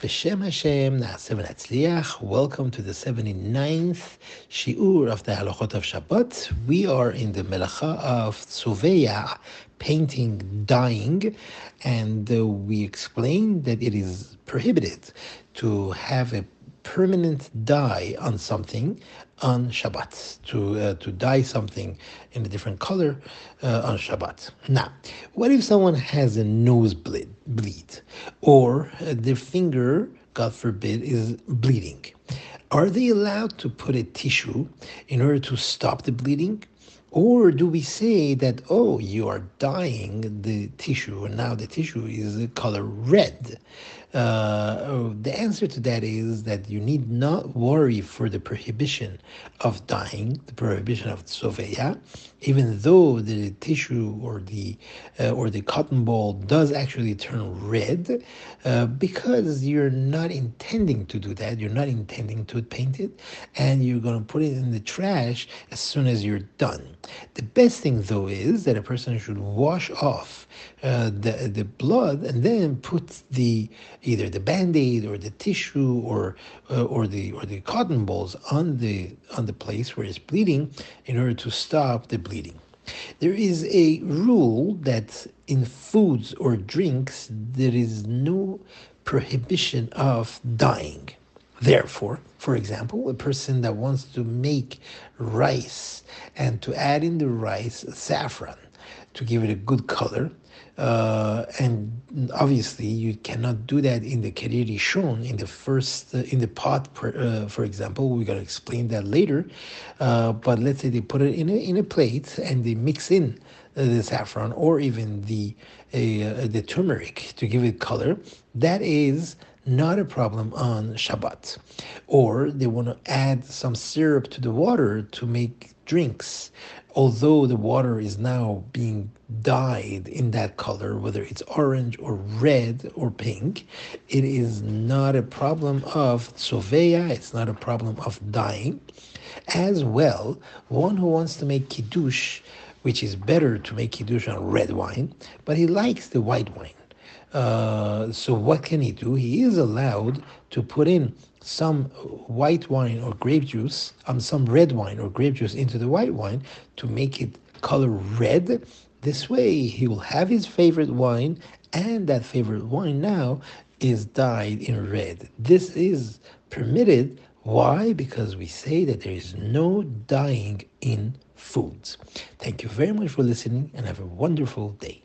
B'Shem Hashem. Welcome to the 79th Shi'ur of the Halachot of Shabbat. We are in the Melacha of Tzoveya, painting, dyeing, and uh, we explained that it is prohibited to have a permanent dye on something on Shabbat, to uh, to dye something in a different color uh, on Shabbat. Now, what if someone has a nosebleed, bleed, or their finger, God forbid, is bleeding? Are they allowed to put a tissue in order to stop the bleeding? Or do we say that, oh, you are dyeing the tissue and now the tissue is the color red? Uh, oh, the answer to that is that you need not worry for the prohibition of dyeing, the prohibition of soveya, even though the tissue or the uh, or the cotton ball does actually turn red, uh, because you're not intending to do that. You're not intending to paint it, and you're going to put it in the trash as soon as you're done. The best thing though is that a person should wash off uh, the the blood and then put the either the band-aid or the tissue or uh, or the or the cotton balls on the on the place where it's bleeding in order to stop the bleeding. There is a rule that in foods or drinks there is no prohibition of dyeing. Therefore, for example, a person that wants to make rice and to add in the rice saffron to give it a good color, uh, and obviously, you cannot do that in the Kli Rishon, in the first, uh, in the pot, per, uh, for example. We're going to explain that later. Uh, but let's say they put it in a, in a plate and they mix in uh, the saffron or even the, uh, the turmeric to give it color. That is not a problem on Shabbat. Or they want to add some syrup to the water to make drinks. Although the water is now being dyed in that color, whether it's orange or red or pink, it is not a problem of soveya, it's not a problem of dyeing. As well, one who wants to make kiddush, which is better to make kiddush on red wine, but he likes the white wine. Uh, so what can he do? He is allowed to put in some white wine or grape juice, um, some red wine or grape juice into the white wine to make it color red. This way, he will have his favorite wine, and that favorite wine now is dyed in red. This is permitted. Why? Because we say that there is no dyeing in foods. Thank you very much for listening and have a wonderful day.